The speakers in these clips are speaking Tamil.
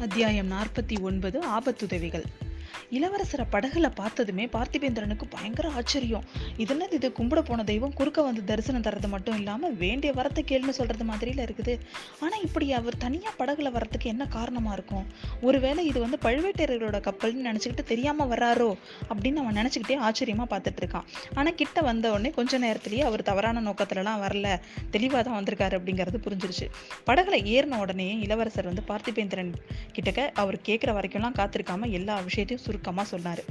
அத்தியாயம் நாற்பத்தி ஒன்பது ஆபத்துதவிகள். இளவரசரை படகுல பார்த்ததுமே பார்த்திபேந்திரனுக்கு பயங்கர ஆச்சரியம். இதென்னது இது கும்பிட போன தெய்வம் குறுக்க வந்து தரிசனம் தர்றது மட்டும் இல்லாம வேண்டிய வரத்தை கேளுன்னு சொல்றது மாதிரில இருக்குது. ஆனா இப்படி அவர் தனியா படகுல வரத்துக்கு என்ன காரணமா இருக்கும்? ஒருவேளை இது வந்து பழுவேட்டையர்களோட கப்பல்னு நினைச்சுக்கிட்டு தெரியாம வர்றாரோ? அப்படின்னு அவன் நினைச்சுக்கிட்டே ஆச்சரியமா பார்த்துட்டு இருக்கான். ஆனா கிட்ட வந்த உடனே கொஞ்ச நேரத்திலேயே அவர் தவறான நோக்கத்துலலாம் வரல. தெளிவா தான் வந்திருக்காரு அப்படிங்கிறது புரிஞ்சிருச்சு. படகுல ஏறின உடனே இளவரசர் வந்து பார்த்திபேந்திரன் கிட்டக்க அவர் கேட்குற வரைக்கும்லாம் காத்திருக்காம எல்லா விஷயத்தையும் சுருக்கமாக சொன்னாரு.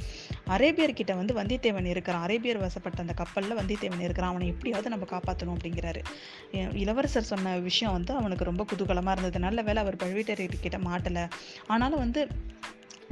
அரேபியர்கிட்ட வந்து வந்தியத்தேவன் இருக்கிறான். அரேபியர் வசப்பட்ட அந்த கப்பல்ல வந்தியத்தேவன் இருக்கிறான். அவனை எப்படியாவது நம்ம காப்பாற்றணும் அப்படிங்கிறாரு. இளவரசர் சொன்ன விஷயம் வந்து அவனுக்கு ரொம்ப குதூகலமா இருந்தது. நல்ல வேலை அவர் பழுவேட்டரையர் கிட்ட ஆனாலும் வந்து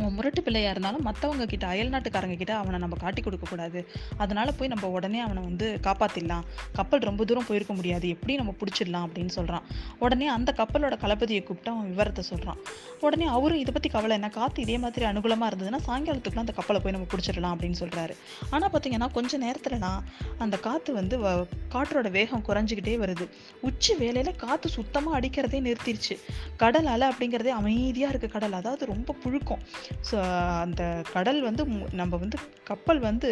முரட்டு பிள்ளையாக இருந்தாலும் மற்றவங்க கிட்ட அயல் நாட்டுக்காரங்க கிட்ட அவனை நம்ம காட்டி கொடுக்கக்கூடாது அதனால் அதனால போய் நம்ம உடனே அவனை வந்து காப்பாற்றிடலாம் கப்பல் ரொம்ப தூரம் போயிருக்க முடியாது. எப்படி நம்ம பிடிச்சிடலாம் அப்படின்னு சொல்கிறான் உடனே அந்த கப்பலோட களபதியை கூப்பிட்டு அவன் விவரத்தை சொல்கிறான் உடனே அவரும் இதை பற்றி கவலை என்ன? காற்று இதே மாதிரி அனுகூலமாக இருந்ததுன்னா சாயங்காலத்துக்குள்ள அந்த கப்பலை போய் நம்ம பிடிச்சிடலாம் அப்படின்னு சொல்கிறாரு ஆனால் பார்த்தீங்கன்னா கொஞ்சம் நேரத்துலலாம் அந்த காற்று வந்து வ- காற்றோட வேகம் குறைஞ்சிக்கிட்டே வருது. உச்சி வேலையில் காற்று சுத்தமாக அடிக்கிறதே நிறுத்திடுச்சு கடல் அலை அப்படிங்கிறதே அமைதியாக இருக்குது கடல். அதாவது ரொம்ப புழுக்கம். ஸோ அந்த கடல் வந்து மு- நம்ம வந்து கப்பல் வந்து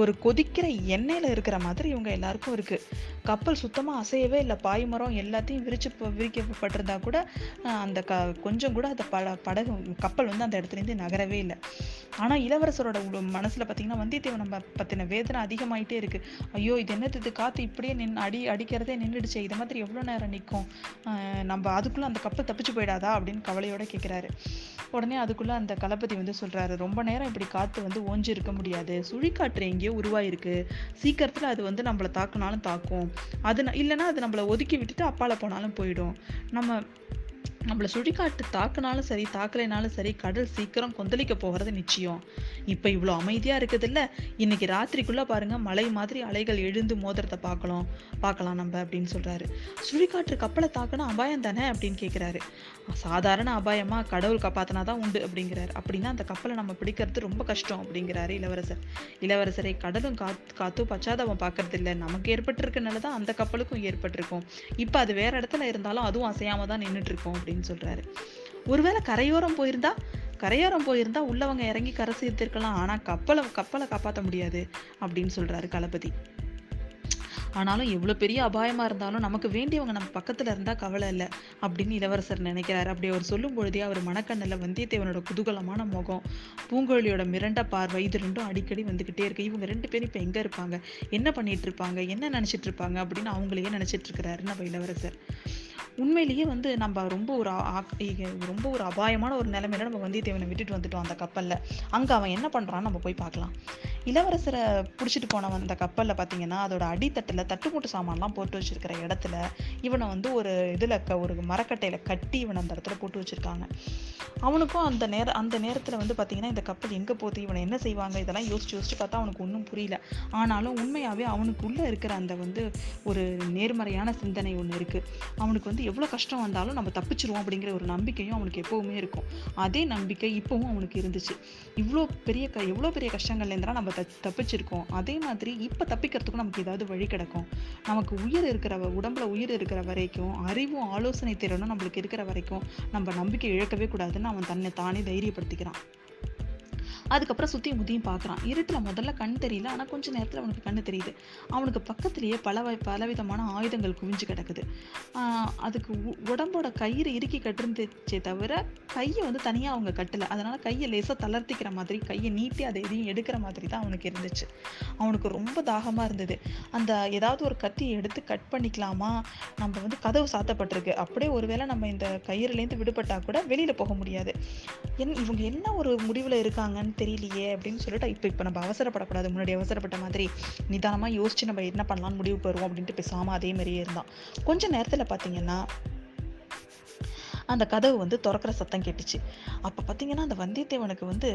ஒரு கொதிக்கிற எண்ணெயில் இருக்கிற மாதிரி இவங்க எல்லாருக்கும் இருக்குது கப்பல் சுத்தமாக அசையவே இல்லை. பாய்மரம் எல்லாத்தையும் விரிச்சு விரிக்கப்பட்டிருந்தா கூட அந்த க கொஞ்சம் கூட அந்த பட படகு கப்பல் வந்து அந்த இடத்துலேருந்து நகரவே இல்லை. ஆனால் இளவரசரோட மனசில் பார்த்தீங்கன்னா வந்தியத்தேவன் நம்ம பற்றின வேதனை அதிகமாயிட்டே இருக்குது ஐயோ இது என்னது? இது இப்படியே நின் அடி அடிக்கிறதே நின்றுடுச்சே இது மாதிரி எவ்வளோ நேரம் நிற்கும் நம்ம அதுக்குள்ளே அந்த கப்பல் தப்பிச்சு போயிடாதா? அப்படின்னு கவலையோட கேட்குறாரு உடனே அதுக்குள்ளே அந்த களபதி வந்து சொல்கிறாரு ரொம்ப நேரம் இப்படி காற்று வந்து ஓஞ்சி இருக்க முடியாது. சுழிக்காற்று எங்கேயோ உருவாயிருக்கு. சீக்கிரத்துல அது வந்து நம்மள தாக்குனாலும் தாக்கும். அது இல்லைன்னா அது நம்மள ஒதுக்கி விட்டுட்டு அப்பால போனாலும் போயிடும். நம்ம நம்மளை சுழிக்காட்டு தாக்குனாலும் சரி தாக்கலைனாலும் சரி கடல் சீக்கிரம் கொந்தளிக்க போகிறது நிச்சயம். இப்போ இவ்வளோ அமைதியாக இருக்குதுல்ல? இன்னைக்கு ராத்திரிக்குள்ளே பாருங்கள் மலை மாதிரி அலைகள் எழுந்து மோதிரத்தை பார்க்கலாம் பார்க்கலாம் நம்ம அப்படின்னு சொல்கிறாரு சுழிக்காற்று கப்பலை தாக்குனா அபாயம் தானே அப்படின்னு கேட்குறாரு சாதாரண அபாயமாக கடவுள் காப்பாத்தினாதான் உண்டு அப்படிங்கிறாரு. அப்படின்னா அந்த கப்பலை நம்ம பிடிக்கிறது ரொம்ப கஷ்டம் அப்படிங்கிறாரு இளவரசர். இளவரசரை கடலும் காத்து காத்தும் பச்சாதாபம் பார்க்கறது இல்லை நமக்கு ஏற்பட்டிருக்கனால தான் அந்த கப்பலுக்கும் ஏற்பட்டிருக்கும். இப்போ அது வேற இடத்துல இருந்தாலும் அதுவும் அசையாம தான் நின்னுட்டு அப்படின்னு சொல்றாரு. ஒருவேளை கரையோரம் போயிருந்தா கரையோரம் போயிருந்தா உள்ளவங்க இறங்கி கரை சேர்த்திருக்கலாம். ஆனா கப்பலை கப்பலை காப்பாற்ற முடியாது அப்படின்னு சொல்றாரு களபதி ஆனாலும் எவ்வளவு பெரிய அபாயமா இருந்தாலும் நமக்கு வேண்டியவங்க நம்ம பக்கத்துல இருந்தா கவலை இல்லை அப்படின்னு இளவரசர் நினைக்கிறாரு. அப்படி அவர் சொல்லும் பொழுதே அவர் மனக்கண்ணுல வந்தியத்தேவனோட குதூகலமான முகம் பூங்கோழியோட மிரண்ட பார்வை இது ரெண்டும் அடிக்கடி வந்துகிட்டே இருக்கு. இவங்க ரெண்டு பேரும் இப்போ எங்க இருப்பாங்க? என்ன பண்ணிட்டு இருப்பாங்க? என்ன நினச்சிட்டு இருப்பாங்க? அப்படின்னு அவங்களையே நினைச்சிட்டு இருக்கிறாரு நம்ம இளவரசர். உண்மையிலேயே வந்து நம்ம ரொம்ப ஒரு ரொம்ப ஒரு அபாயமான ஒரு நிலைமையில நம்ம வந்தியத்தேவனை விட்டுட்டு வந்துட்டோம் அந்த கப்பலில். அங்கே அவன் என்ன பண்ணுறான்னு நம்ம போய் பார்க்கலாம். இளவரசரை பிடிச்சிட்டு போனவன் அந்த கப்பலில் பார்த்தீங்கன்னா அதோட அடித்தட்டில் தட்டுமுட்டு சாமான்லாம் போட்டு வச்சிருக்கிற இடத்துல இவனை வந்து ஒரு இதில் க- ஒரு மரக்கட்டையில் கட்டி இவனை அந்த இடத்துல போட்டு வச்சுருக்காங்க. அவனுக்கும் அந்த நேர அந்த நேரத்தில் வந்து பார்த்தீங்கன்னா இந்த கப்பல் எங்கே போகுது இவனை என்ன செய்வாங்க இதெல்லாம் யோசிச்சு யோசிச்சு பார்த்தா அவனுக்கு ஒன்றும் புரியல. ஆனாலும் உண்மையாகவே அவனுக்குள்ளே இருக்கிற அந்த வந்து ஒரு நேர்மறையான சிந்தனை ஒன்று இருக்குது அவனுக்கு வந்து எவ்வளோ கஷ்டம் வந்தாலும் நம்ம தப்பிச்சிருவோம் அப்படிங்கிற ஒரு நம்பிக்கையும் அவனுக்கு எப்போவுமே இருக்கும். அதே நம்பிக்கை இப்போவும் அவனுக்கு இருந்துச்சு. இவ்வளோ பெரிய க எவ்வளோ பெரிய கஷ்டங்கள்லேருந்துலாம் நம்ம த- தப்பிச்சிருக்கோம். அதே மாதிரி இப்போ தப்பிக்கிறதுக்கும் நமக்கு ஏதாவது வழி கிடக்கும். நமக்கு உயிர் இருக்கிற உடம்புல உயிர் இருக்கிற வரைக்கும் அறிவும் ஆலோசனை திறனும் நம்மளுக்கு இருக்கிற வரைக்கும் நம்ம நம்பிக்கை இழக்கவே கூடாதுன்னு அவன் தன்னை தானே தைரியப்படுத்திக்கிறான். அதுக்கப்புறம் சுற்றியும் முத்தியும் பார்க்குறான் இருட்டில் முதல்ல கண் தெரியல ஆனால் கொஞ்சம் நேரத்தில் அவனுக்கு கண்ணு தெரியுது. அவனுக்கு பக்கத்திலேயே பல வ- பலவிதமான ஆயுதங்கள் குவிஞ்சு கிடக்குது. அதுக்கு உ- உடம்போட கயிறு இறுக்கி கட்டிருந்துச்சே தவிர கையை வந்து தனியாக அவங்க கட்டலை. அதனால் கையை லேசாக தளர்த்திக்கிற மாதிரி கையை நீட்டி அதை எதையும் எடுக்கிற மாதிரி தான் அவனுக்கு இருந்துச்சு. அவனுக்கு ரொம்ப தாகமாக இருந்தது. அந்த ஏதாவது ஒரு கத்தியை எடுத்து கட் பண்ணிக்கலாமா? நம்ம வந்து கதவு சாத்தப்பட்டிருக்கு. அப்படியே ஒருவேளை நம்ம இந்த கயிறுலேருந்து விடுபட்டால் கூட வெளியில் போக முடியாது. என் இவங்க என்ன ஒரு முடிவில் இருக்காங்க? இருக்காங்கன்னு தெரியலையே அப்படின்னு சொல்லிட்டு இப்ப இப்ப நம்ம அவசரப்படக்கூடாது. முன்னாடி அவசரப்பட்ட மாதிரி நிதானமா யோசிச்சு நம்ம என்ன பண்ணலாம்னு முடிவு பெறுவோம் அப்படின்ட்டு பேசாமல் அதே மாதிரியே இருந்தான். கொஞ்ச நேரத்துல பாத்தீங்கன்னா அந்த கதவு வந்து திறக்கிற சத்தம் கேட்டுச்சு. அப்போ பார்த்தீங்கன்னா அந்த வந்தியத்தேவனுக்கு வந்து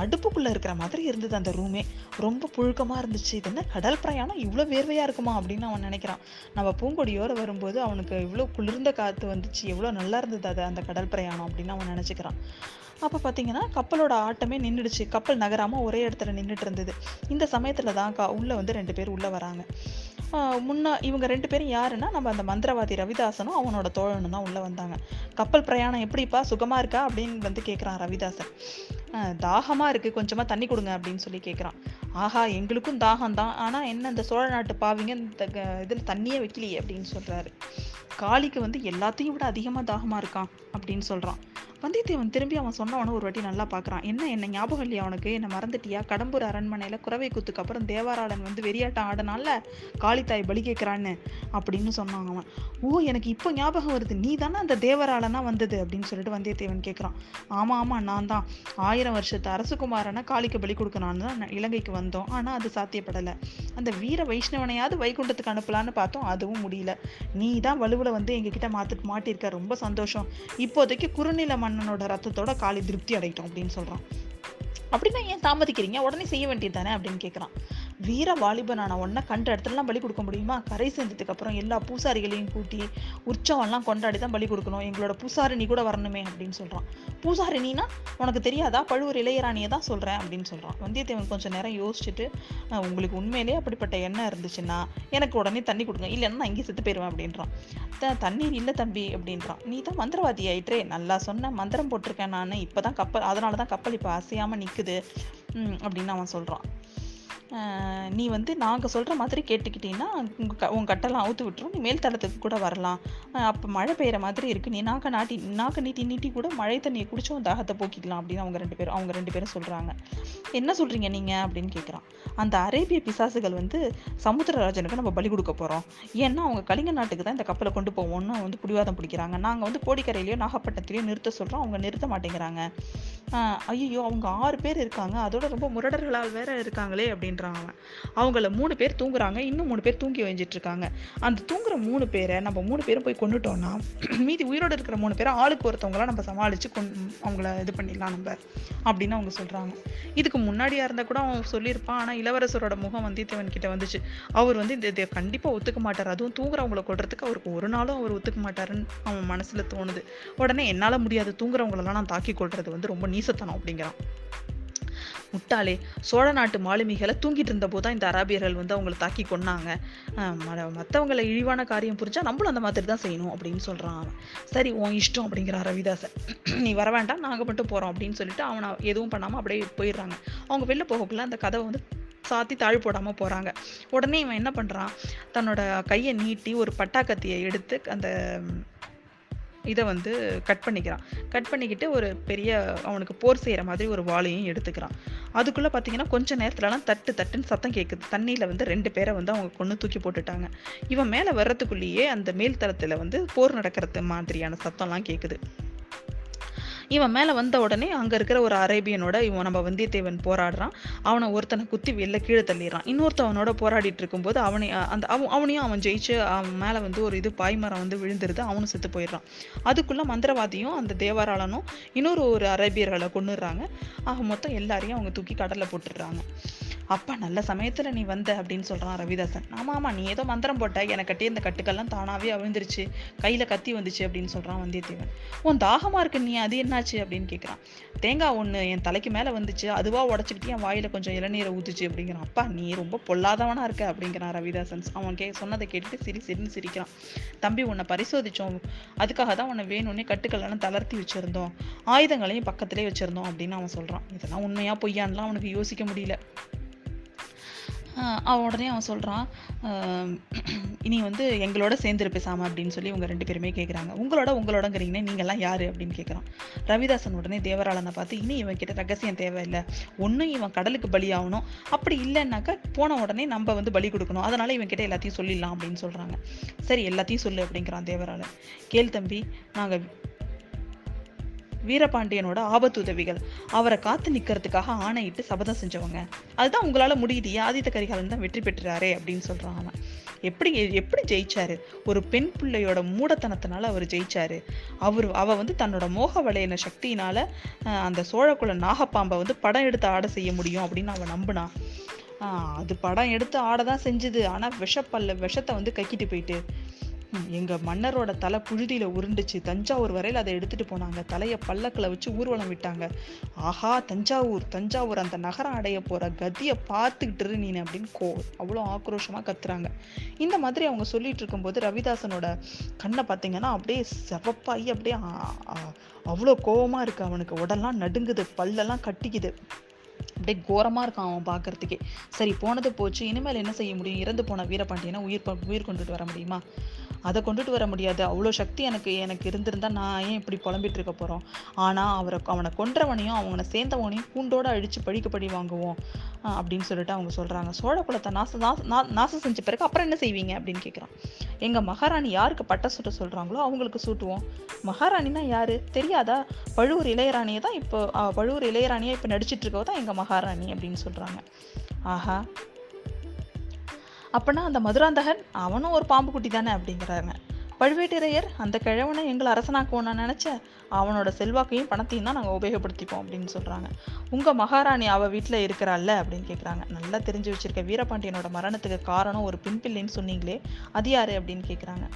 அடுப்புக்குள்ளே இருக்கிற மாதிரி இருந்தது அந்த ரூமே. ரொம்ப புழுக்கமாக இருந்துச்சு. இது என்ன கடல் பிரயாணம்? இவ்வளோ வேர்வையாக இருக்குமா? அப்படின்னு அவன் நினைக்கிறான். நம்ம பூங்கொடியோடு வரும்போது அவனுக்கு இவ்வளோ குளிர்ந்த காற்று வந்துச்சு. எவ்வளோ நல்லா இருந்தது அது அந்த கடல் பிரயாணம் அப்படின்னு அவன் நினச்சிக்கிறான். அப்போ பார்த்தீங்கன்னா கப்பலோட ஆட்டமே நின்றுடுச்சு கப்பல் நகராமல் ஒரே இடத்துல நின்றுட்டு இருந்தது. இந்த சமயத்தில் தான் கா உள்ளே வந்து ரெண்டு பேர் உள்ளே வராங்க. முன்ன இவங்க ரெண்டு பேரும் யாருன்னா நம்ம அந்த மந்திரவாதி ரவிதாசனும் அவனோட தோழனும் தான் உள்ளே வந்தாங்க. கப்பல் பிரயாணம் எப்படிப்பா சுகமாக இருக்கா அப்படின்னு வந்து கேட்குறான் ரவிதாசன். தாகமாக இருக்குது கொஞ்சமாக தண்ணி கொடுங்க அப்படின்னு சொல்லி கேட்குறான் ஆஹா எங்களுக்கும் தாகம் தான். ஆனால் என்ன இந்த சோழ நாட்டு பாவிங்க இந்த க- தண்ணியே வைக்கலையே அப்படின்னு சொல்கிறாரு காளிக்கு வந்து எல்லாத்தையும் விட அதிகமாக தாகமாக இருக்கான் அப்படின்னு சொல்கிறான் வந்தியத்தேவன் திரும்பி அவன் சொன்னவனை ஒரு வாட்டி நல்லா பார்க்குறான். என்ன என்ன ஞாபகம் இல்லையா அவனுக்கு என்ன மறந்துட்டியா? கடம்பூர் அரண்மனையில் குறவை கூத்துக்கு அப்புறம் தேவாராளன் வந்து வெறியாட்டம் ஆடனால காளித்தாய் பலி கேட்கறான்னு அப்படின்னு சொன்னான் அவன். ஓ எனக்கு இப்போ ஞாபகம் வருது. நீ தானே அந்த தேவராளனா வந்தது அப்படின்னு சொல்லிட்டு வந்தியத்தேவன் கேட்குறான். ஆமாம் ஆமாம் நான் தான். ஆயிரம் வருஷத்து அரசகுமாரனை காளிக்கு பலி கொடுக்கணும்னு தான் நான் இலங்கைக்கு வந்தோம். ஆனால் அது சாத்தியப்படலை. அந்த வீர வைஷ்ணவனையாவது வைகுண்டத்துக்கு அனுப்பலான்னு பார்த்தோம். அதுவும் முடியல. நீ தான் வலுவில் வந்து எங்ககிட்ட மாத்து மாட்டிருக்க ரொம்ப சந்தோஷம். இப்போதைக்கு குறுநில மன்னனோட ரத்தத்தோட காளி திருப்தி அடையட்டும் அப்படின்னு சொல்கிறான் அப்படின்னா ஏன் தாமதிக்கிறீங்க? உடனே செய்ய வேண்டியது தானே அப்படின்னு கேட்குறான் வீர வாலிபனான உடனே கண்ட இடத்துலலாம் பலி கொடுக்க முடியுமா? கரை சேர்ந்ததுக்கு அப்புறம் எல்லா பூசாரிகளையும் கூட்டி உற்சவம்லாம் கொண்டாடி தான் பலி கொடுக்கணும். எங்களோட பூசாரிணி கூட வரணுமே அப்படின்னு சொல்கிறான் பூசாரிணினா உனக்கு தெரியாதா? பழுவூர் இளையராணியை தான் சொல்கிறேன் அப்படின்னு சொல்கிறான் வந்தியத்தேவன் கொஞ்சம் நேரம் யோசிச்சுட்டு உங்களுக்கு உண்மையிலேயே அப்படிப்பட்ட எண்ணம் இருந்துச்சுன்னா எனக்கு உடனே தண்ணி கொடுங்க. இல்லைன்னா நான் இங்கே செத்து போயிடுவேன் அப்படின்றான். "த- தண்ணீர் இல்லை தம்பி அப்படின்றான். நீ தான் மந்திரவாதி ஆயிட்டே நல்லா சொன்ன மந்திரம் போட்டிருக்கேன் நான். இப்போ தான் கப்பல் அதனால தான் கப்பல் இப்போ அசையாமல் நிற்குது அப்படின்னு அவன் சொல்கிறான் நீ வந்து நாங்கள் சொல்கிற மாதிரி கேட்டுக்கிட்டீங்கன்னா உங்கள் க- உன் கட்டெல்லாம் அவுத்து விட்டுரும். நீ மேல் தளத்துக்கு கூட வரலாம். அப்போ மழை பெய்கிற மாதிரி இருக்குது நீ நாக்க நாட்டி நாக்க நீட்டி நீட்டி கூட மழை தண்ணியை குடிச்சு உன் தாகத்தை போக்கிக்கலாம் அப்படின்னு அவங்க ரெண்டு பேரும் அவங்க ரெண்டு பேரும் சொல்கிறாங்க என்ன சொல்கிறீங்க நீங்கள் அப்படின்னு கேட்குறான் அந்த அரேபிய பிசாசுகள் வந்து சமுத்திரராஜனுக்கு நம்ம பலி கொடுக்க போகிறோம் ஏன்னா அவங்க கலிங்க நாட்டுக்கு தான் இந்த கப்பலை கொண்டு போவோம்னு வந்து பிடிவாதம் பிடிக்கிறாங்க. நாங்கள் வந்து கோடிக்கரையிலையோ நாகப்பட்டினத்திலயோ நிறுத்த சொல்கிறோம் அவங்க நிறுத்த மாட்டேங்கிறாங்க. ஐயோ அவங்க ஆறு பேர் இருக்காங்க. அதோட ரொம்ப முரடர்களால் வேற இருக்காங்களே அப்படின்றான் அவன். அவங்கள மூணு பேர் தூங்குறாங்க. இன்னும் மூணு பேர் தூங்கி வஞ்சிட்டு இருக்காங்க அந்த தூங்குற மூணு பேரை நம்ம மூணு பேரும் போய் கொண்டுட்டோம்னா மீதி உயிரோட இருக்கிற மூணு பேரை ஆளுக்கு ஒருத்தவங்களாம் நம்ம சமாளித்து கொண் அவங்கள இது பண்ணிடலாம் நம்ம அப்படின்னு அவங்க சொல்கிறாங்க இதுக்கு முன்னாடியாக இருந்தால் கூட அவன் சொல்லியிருப்பான். ஆனால் இளவரசரோட முகம் வந்தியத்தேவன் கிட்ட வந்துச்சு. அவர் வந்து இந்த இதை கண்டிப்பாக ஒத்துக்க மாட்டார். அதுவும் தூங்குறவங்களை கொள்றதுக்கு அவருக்கு ஒரு நாளும் அவர் ஒத்துக்க மாட்டாருன்னு அவன் மனசில் தோணுது. உடனே என்னால் முடியாது. தூங்குறவங்களெல்லாம் நான் தாக்கி கொள்றது வந்து ரொம்ப நீ மீசத்தனம் அப்படிங்கிறான். முட்டாளே சோழ நாட்டு மாலுமிகளை தூங்கிட்டு இருந்தபோது தான் இந்த அராபியர்கள் வந்து அவங்கள தாக்கி கொன்னாங்க. மற்றவங்களை ம- இழிவான காரியம் புரிஞ்சா நம்மளும் அந்த மாதிரி தான் செய்யணும் அப்படின்னு சொல்கிறான் அவன். சரி உன் இஷ்டம் அப்படிங்கிறான் ரவிதாசன். நீ வர வேண்டாம் நாங்கள் மட்டும் போகிறோம் அப்படின்னு சொல்லிட்டு அவனை எதுவும் பண்ணாமல் அப்படியே போயிடுறாங்க. அவங்க வெளில போகக்குள்ள அந்த கதவை வந்து சாத்தி தாழ் போடாம போறாங்க. உடனே இவன் என்ன பண்றான்? தன்னோட கையை நீட்டி ஒரு பட்டாக்கத்தியை எடுத்து அந்த இதை வந்து கட் பண்ணிக்கிறான். கட் பண்ணிக்கிட்டு ஒரு பெரிய அவனுக்கு போர் செய்கிற மாதிரி ஒரு வாளையும் எடுத்துக்கிறான். அதுக்குள்ளே பார்த்தீங்கன்னா கொஞ்ச நேரத்துலலாம் தட்டு தட்டுன்னு சத்தம் கேட்குது தண்ணியில் வந்து ரெண்டு பேரை வந்து அவங்க கொண்டு தூக்கி போட்டுட்டாங்க. இவன் மேலே வர்றதுக்குள்ளேயே அந்த மேல்தளத்தில் வந்து போர் நடக்கிறது மாதிரியான சத்தம்லாம் கேட்குது இவன் மேலே வந்த உடனே அங்கே இருக்கிற ஒரு அரேபியனோட இவன் நம்ம வந்தியத்தேவன் போராடுறான். அவனை ஒருத்தனை குத்தி வெளில கீழே தள்ளிடுறான். இன்னொருத்தவனோட போராடிட்டு இருக்கும்போது அவனை அந்த அவன் அவனையும் அவன் ஜெயிச்சு அவன் மேலே வந்து ஒரு இது பாய்மரம் வந்து விழுந்துருது. அவனும் செத்து போயிடுறான். அதுக்குள்ள மந்திரவாதியும் அந்த தேவராளனும் இன்னொரு ஒரு அரேபியர்களை கொன்னுடுறாங்க. ஆக மொத்தம் எல்லாரையும் அவங்க தூக்கி கடலில் போட்டுடுறாங்க. அப்பா நல்ல சமயத்தில் நீ வந்த அப்படின்னு சொல்கிறான் ரவிதாசன். ஆமாம் ஆமாம் நீ ஏதோ மந்திரம் போட்ட எனக்கு கட்டி இந்த கட்டுக்கெல்லாம் தானாகவே அவிழ்ந்துருச்சு. கையில் கத்தி வந்துச்சு அப்படின்னு சொல்கிறான் வந்தியத்தேவன். உன் தாகமாக இருக்கு நீ அது என்னாச்சு அப்படின்னு கேட்குறான் தேங்காய் ஒன்று என் தலைக்கு மேலே வந்துச்சு அதுவாக உடச்சிக்கிட்டு என் வாயில் கொஞ்சம் இளநீரை ஊத்துச்சு அப்படிங்கிறான். அப்பா நீ ரொம்ப பொல்லாதவனாக இருக்க அப்படிங்கிறான் ரவிதாசன். அவன் கே சொன்னதை கேட்டுட்டு சிரி சிரின்னு சிரிக்கிறான். தம்பி உன்னை பரிசோதித்தோம் அதுக்காக தான் உன்னை வேணும்னே கட்டுக்கள்லாம் தளர்த்தி வச்சுருந்தோம். ஆயுதங்களையும் பக்கத்திலே வச்சிருந்தோம் அப்படின்னு அவன் சொல்கிறான் இதெல்லாம் உண்மையாக பொய்யான்லாம் அவனுக்கு யோசிக்க முடியல. அவன் உடனே அவன் சொல்கிறான் இனி வந்து எங்களோட சேர்ந்துரு பேசாமல் அப்படின்னு சொல்லி இவங்க ரெண்டு பேருமே கேட்குறாங்க உங்களோட உங்களோடங்கிறீங்கன்னா நீங்கள்லாம் யார்? அப்படின்னு கேட்குறான் ரவிதாசன் உடனே தேவராளனை பார்த்து இனி இவன் கிட்ட ரகசியம் தேவையில்லை. ஒன்றும் இவன் கடலுக்கு பலி ஆகணும். அப்படி இல்லைன்னாக்கா போன உடனே நம்ம வந்து பலி கொடுக்கணும். அதனால் இவன் கிட்ட எல்லாத்தையும் சொல்லிடலாம் அப்படின்னு சொல்கிறாங்க சரி எல்லாத்தையும் சொல்லு அப்படிங்கிறான் தேவராளன். கேள் தம்பி நாங்கள் வீரபாண்டியனோட ஆபத்துதவிகள். அவரை காத்து நிக்கிறதுக்காக ஆணையிட்டு சபதம் செஞ்சவங்க. அதுதான் உங்களால முடியுது. ஆதித்த கரிகாலன் தான் வெற்றி பெற்றாரே அப்படின்னு சொல்றான் அவன். எப்படி எப்படி ஜெயிச்சாரு? ஒரு பெண் பிள்ளையோட மூடத்தனத்தினால அவர் ஜெயிச்சாரு. அவர் அவ வந்து தன்னோட மோக வளையின சக்தியினால அந்த சோழக்குல நாகப்பாம்பை வந்து படம் எடுத்து ஆட செய்ய முடியும் அப்படின்னு அவன் நம்பினான் அது படம் எடுத்து ஆட தான் செஞ்சுது. ஆனா விஷப்பல்ல விஷத்தை வந்து கக்கிட்டு போயிட்டு. எங்கள் மன்னரோட தலை புழுதியில் உருண்டுச்சு. தஞ்சாவூர் வரையில் அதை எடுத்துகிட்டு போனாங்க. தலையை பல்லக்கில் வச்சு ஊர்வலம் விட்டாங்க. ஆஹா தஞ்சாவூர் தஞ்சாவூர் அந்த நகரம் அடைய போகிற கதியை பார்த்துக்கிட்டு இரு அப்படின்னு கோ அவ்வளோ ஆக்ரோஷமாக கத்துறாங்க. இந்த மாதிரி அவங்க சொல்லிட்டு இருக்கும்போது ரவிதாசனோட கண்ணை பார்த்தீங்கன்னா அப்படியே செவப்பாகி அப்படியே அவ்வளோ கோபமாக இருக்கு அவனுக்கு. உடல்லாம் நடுங்குது பல்லெல்லாம் கட்டிக்குது. அப்படியே கோரமாக இருக்கான் அவன் பார்க்கறதுக்கே. சரி போனது போச்சு. இனிமேல் என்ன செய்ய முடியும்? இறந்து போன வீரபாண்டியனை உயிர் உயிர் கொண்டுட்டு வர முடியுமா? அதை கொண்டுட்டு வர முடியாது. அவ்வளோ சக்தி எனக்கு எனக்கு இருந்திருந்தால் நான் ஏன் இப்படி புலம்பிட்டு இருக்க போகிறோம் ஆனால் அவரை அவனை கொன்றவனையும் அவனை சேர்ந்தவனையும் கூண்டோடு அழித்து பழிக்க படி வாங்குவோம். அப்படின்னு சொல்லிட்டு அவங்க சொல்கிறாங்க சோழ குலத்தை நாசம் நாசம் செஞ்ச பிறகு அப்புறம் என்ன செய்வீங்க? அப்படின்னு கேட்குறான் எங்கள் மகாராணி யாருக்கு பட்டை சுட்ட சொல்கிறாங்களோ அவங்களுக்கு சூட்டுவோம். மகாராணினா யாரு? தெரியாதா? பழுவூர் இளையராணியை தான் இப்போ பழுவூர் இளையராணியா இப்போ நடிச்சிட்டு இருக்கவ தான் எங்கள் மகாராணி அப்படின்னு சொல்கிறாங்க ஆஹா. அப்போனா அந்த மதுராந்தகன் அவனும் ஒரு பாம்பு குட்டி தானே அப்படிங்கிறாங்க. பழுவேட்டரையர் அந்த கிழவனை எங்களை அரசனாக்குவோம் நான் அவனோட செல்வாக்கையும் பணத்தையும் தான் நாங்கள் உபயோகப்படுத்திப்போம் அப்படின்னு சொல்கிறாங்க உங்கள் மகாராணி அவள் வீட்டில் இருக்கிறாள்ல அப்படின்னு கேட்குறாங்க நல்லா தெரிஞ்சு வச்சிருக்க வீரபாண்டியனோட மரணத்துக்கு காரணம் ஒரு பின்பிள்ளைன்னு சொன்னீங்களே அது யாரு அப்படின்னு கேட்குறாங்க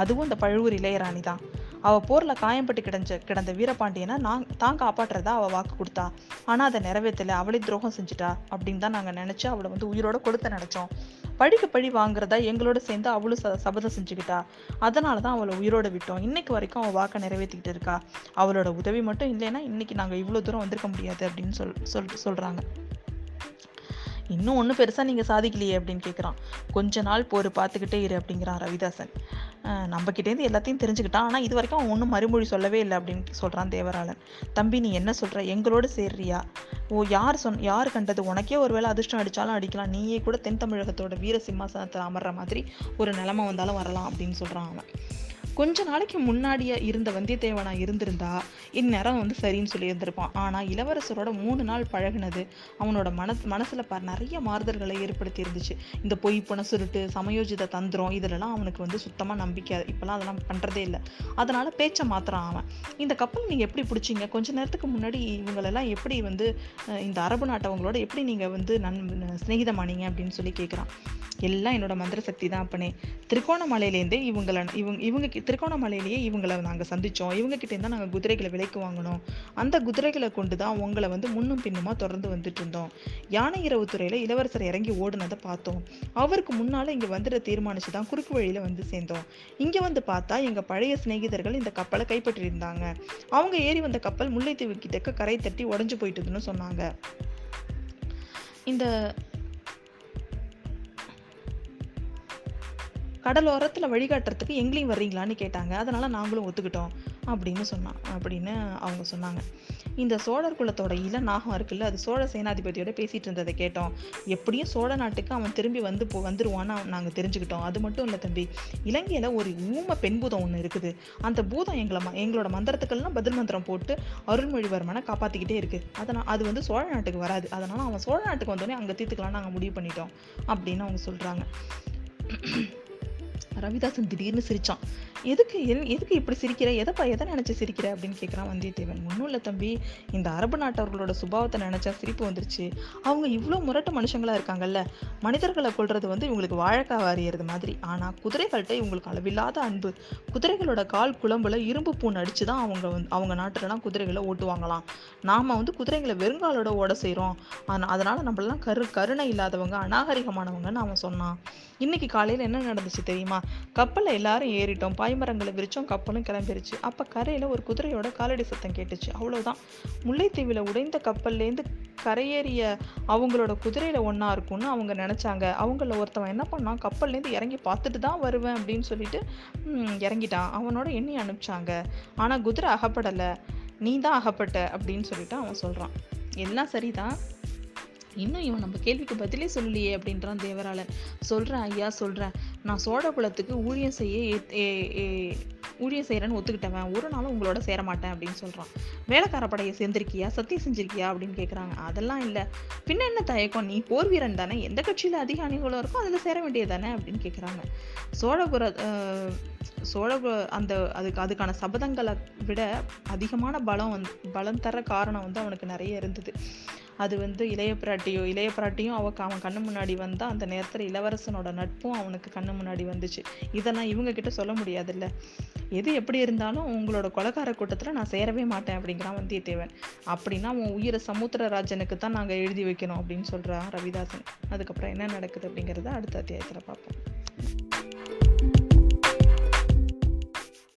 அதுவும் இந்த பழுவூர் இளையராணி தான். அவள் போரில் காயம்பட்டு கிடஞ்ச கிடந்த வீரபாண்டியனை நான் தான் காப்பாற்றுறதா அவள் வாக்கு கொடுத்தா. ஆனால் அதை நிறைவேற்றலை அவளே துரோகம் செஞ்சுட்டா அப்படின்னு தான் நாங்கள் நினச்சி அவளை வந்து உயிரோட கொடுத்த நினச்சோம். பழிக்கு பழி வாங்குறதா எங்களோட சேர்ந்து அவளும் ச சபதம் செஞ்சுக்கிட்டா. அதனால தான் அவளை உயிரோட விட்டோம். இன்னைக்கு வரைக்கும் அவள் வாக்கை நிறைவேற்றிக்கிட்டு இருக்கா. அவளோட உதவி மட்டும் இல்லைன்னா இன்னைக்கு நாங்கள் இவ்வளோ தூரம் வந்திருக்க முடியாது அப்படின்னு சொல் சொல் சொல்கிறாங்க இன்னும் ஒன்றும் பெருசாக நீங்கள் சாதிக்கலையே அப்படின்னு கேட்குறான் கொஞ்ச நாள் போர் பார்த்துக்கிட்டே இரு அப்படிங்கிறான் ரவிதாசன். நம்மக்கிட்டேருந்து எல்லாத்தையும் தெரிஞ்சுக்கிட்டான். ஆனால் இது வரைக்கும் அவன் ஒன்றும் மறுமொழி சொல்லவே இல்லை அப்படின்னு சொல்கிறான் தேவராளன். தம்பி நீ என்ன சொல்கிற எங்களோட சேர்றியா? ஓ யார் சொன் யார் கண்டது? உனக்கே ஒருவேளை அதிர்ஷ்டம் அடித்தாலும் அடிக்கலாம். நீயே கூட தென் தமிழகத்தோட வீர சிம்மாசனத்தில் அமர்ற மாதிரி ஒரு நிலமை வந்தாலும் வரலாம் அப்படின்னு சொல்கிறான் அவன். கொஞ்ச நாளைக்கு முன்னாடியே இருந்த வந்தியத்தேவனா இருந்திருந்தா இந்நேரம் வந்து சரின்னு சொல்லியிருந்திருப்பான். ஆனால் இளவரசரோட மூணு நாள் பழகுனது அவனோட மன மனசில் ப நிறைய மாறுதல்களை ஏற்படுத்தி இருந்துச்சு இந்த பொய் புன சுருட்டு சமயோஜித தந்திரம் இதிலெல்லாம் அவனுக்கு வந்து சுத்தமாக நம்பிக்கை. இப்போல்லாம் அதெல்லாம் பண்ணுறதே இல்லை. அதனால் பேச்சை மாத்திரம் அவன். இந்த கப்பல் நீங்கள் எப்படி பிடிச்சீங்க? கொஞ்ச நேரத்துக்கு முன்னாடி இவங்களெல்லாம் எப்படி வந்து இந்த அரபு நாட்டவங்களோட எப்படி நீங்கள் வந்து நன் சிநேகிதமானீங்க அப்படின்னு சொல்லி கேட்குறான் எல்லாம் என்னோட மந்திர சக்தி தான் அப்பனே. திருக்கோணமலையிலேருந்தே இவங்களை இவங்க இவங்க திருகோணமலையிலேயே திருக்கோணமலையிலேயே இவங்களை நாங்கள் சந்தித்தோம் இவங்ககிட்டேருந்து தான் நாங்கள் குதிரைகளை விலைக்கு வாங்கினோம். அந்த குதிரைகளை கொண்டு தான் உங்களை வந்து முன்னும் பின்னுமாக தொடர்ந்து வந்துட்டு இருந்தோம். யானை இரவு துறையில் இளவரசர் இறங்கி ஓடுனதை பார்த்தோம். அவருக்கு முன்னால் இங்கே வந்துட தீர்மானிச்சு தான் குறுக்கு வழியில் வந்து சேர்ந்தோம். இங்கே வந்து பார்த்தா எங்கள் பழைய சிநேகிதர்கள் இந்த கப்பலை கைப்பற்றியிருந்தாங்க. அவங்க ஏறி வந்த கப்பல் முல்லைத்தீவு கிட்டக்க கரை தட்டி உடஞ்சு போயிட்டுதுன்னு சொன்னாங்க. இந்த கடலோரத்தில் வழிகாட்டுறதுக்கு எங்களையும் வர்றீங்களான்னு கேட்டாங்க. அதனால் நாங்களும் ஒத்துக்கிட்டோம் அப்படின்னு சொன்னான் அப்படின்னு அவங்க சொன்னாங்க. இந்த சோழர் குலத்தோட இள நாகம் இருக்குல்ல அது சோழ சேனாதிபதியோட பேசிட்டு இருந்ததை கேட்டோம். எப்படியும் சோழ நாட்டுக்கு அவன் திரும்பி வந்து போ வந்துருவான்னு நாங்கள் தெரிஞ்சுக்கிட்டோம். அது மட்டும் இல்லை தம்பி இலங்கையில் ஒரு ஊம பெண் பூதம் ஒன்று இருக்குது. அந்த பூதம் எங்களை எங்களோட மந்திரத்துக்கெல்லாம் பதில் மந்திரம் போட்டு அருள்மொழிவர்மனை காப்பாற்றிக்கிட்டே இருக்கு. அதனால் அது வந்து சோழ நாட்டுக்கு வராது. அதனால் அவன் சோழ நாட்டுக்கு வந்தோடனே அங்கே தீர்த்துக்கலாம் நாங்கள் முடிவு பண்ணிட்டோம் அப்படின்னு அவங்க சொல்கிறாங்க ரவிதாசன் திடீர்னு சிரிச்சான். எதுக்கு என்- எதுக்கு இப்படி சிரிக்கிற? எதைப்பா எதை நினச்சி சிரிக்கிற அப்படின்னு கேட்குறான் வந்தியத்தேவன். ஒன்றும் இல்லை தம்பி இந்த அரபு நாட்டவர்களோட சுபாவத்தை நினச்சா சிரிப்பு வந்துருச்சு. அவங்க இவ்வளோ முரட்டு மனுஷங்களாக இருக்காங்கல்ல. மனிதர்களை கொள்வது வந்து இவங்களுக்கு வாழைக்காய் வாரியறது மாதிரி. ஆனால் குதிரைகள்கிட்ட இவங்களுக்கு அளவில்லாத அன்பு. குதிரைகளோட கால் குழம்புல இரும்பு பூன் அடித்து தான் அவங்க வந்து அவங்க நாட்டிலலாம் குதிரைகளை ஓட்டுவாங்களாம். நாம் வந்து குதிரைகளை வெறுங்காலோட ஓட செய்கிறோம் ஆனால் அதனால் நம்மளெல்லாம் கரு கருணை இல்லாதவங்க அநாகரிகமானவங்கன்னு அவன் சொன்னான். இன்னைக்கு காலையில் என்ன நடந்துச்சு தெரியுமா? கப்பலில் எல்லாரும் ஏறிட்டோம். பாய்மரங்களை விரிச்சோம் கப்பலும் கிளம்பிருச்சு. அப்போ கரையில ஒரு குதிரையோட காலடி சத்தம் கேட்டுச்சு. அவ்வளவுதான். முல்லைத்தீவில் உடைந்த கப்பல்லேருந்து கரையேறிய அவங்களோட குதிரையில ஒன்றா இருக்கும்னு அவங்க நினைச்சாங்க. அவங்கள ஒருத்தவன் என்ன பண்ணான்? கப்பல்லேருந்து இறங்கி பார்த்துட்டு தான் வருவேன் அப்படின்னு சொல்லிட்டு இறங்கிட்டான். அவனோட எண்ணி அனுப்பிச்சாங்க. ஆனா குதிரை அகப்படலை. நீ தான் அகப்பட்ட அப்படின்னு சொல்லிட்டு அவன் சொல்றான். எல்லாம் சரிதான். இன்னும் இவன் நம்ம கேள்விக்கு பதிலே சொல்லலையே அப்படின்றான் தேவராளன். சொல்றேன் ஐயா சொல்றேன். நான் சோழ குலத்துக்கு ஊழியம் செய்ய ஏத்- ஊழியம் செய்கிறேன்னு ஒத்துக்கிட்டவன் ஒரு நாளும் உங்களோட சேர மாட்டேன் அப்படின்னு சொல்கிறான் வேலைக்கார படையை சேர்ந்திருக்கியா? சத்தியம் செஞ்சிருக்கியா? அப்படின்னு கேட்குறாங்க அதெல்லாம் இல்லை. பின்ன என்ன தயக்கம்? நீ போர் வீரன் தானே? எந்த கட்சியில் அதிக அணிகளும் இருக்கோ அதில் சேர வேண்டியது தானே? அப்படின்னு கேட்குறாங்க சோழபுர சோழபுர அந்த அதுக்கு அதுக்கான சபதங்களை விட அதிகமான பலம் வந்து பலம் தர காரணம் வந்து அவனுக்கு நிறைய இருந்தது. அது வந்து இளைய பிராட்டியோ இளைய பிராட்டியும் அவ அவன் கண்ணு முன்னாடி வந்தால் அந்த நேரத்தில் இளவரசனோட நட்பும் அவனுக்கு கண்ணு முன்னாடி வந்துச்சு. இதெல்லாம் இவங்க கிட்ட சொல்ல முடியாதுல்ல. எது எப்படி இருந்தாலும் உங்களோட கொலகார கூட்டத்தில் நான் சேரவே மாட்டேன் அப்படிங்கிறான் வந்தியத்தேவன். அப்படின்னா உன் உயிரை சமுத்திரராஜனுக்கு தான் நாங்கள் எழுதி வைக்கணும் அப்படின்னு சொல்கிறான் ரவிதாசன். அதுக்கப்புறம் என்ன நடக்குது அப்படிங்கிறத அடுத்த அத்தியாயத்தில் பார்ப்போம்.